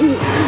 嗯。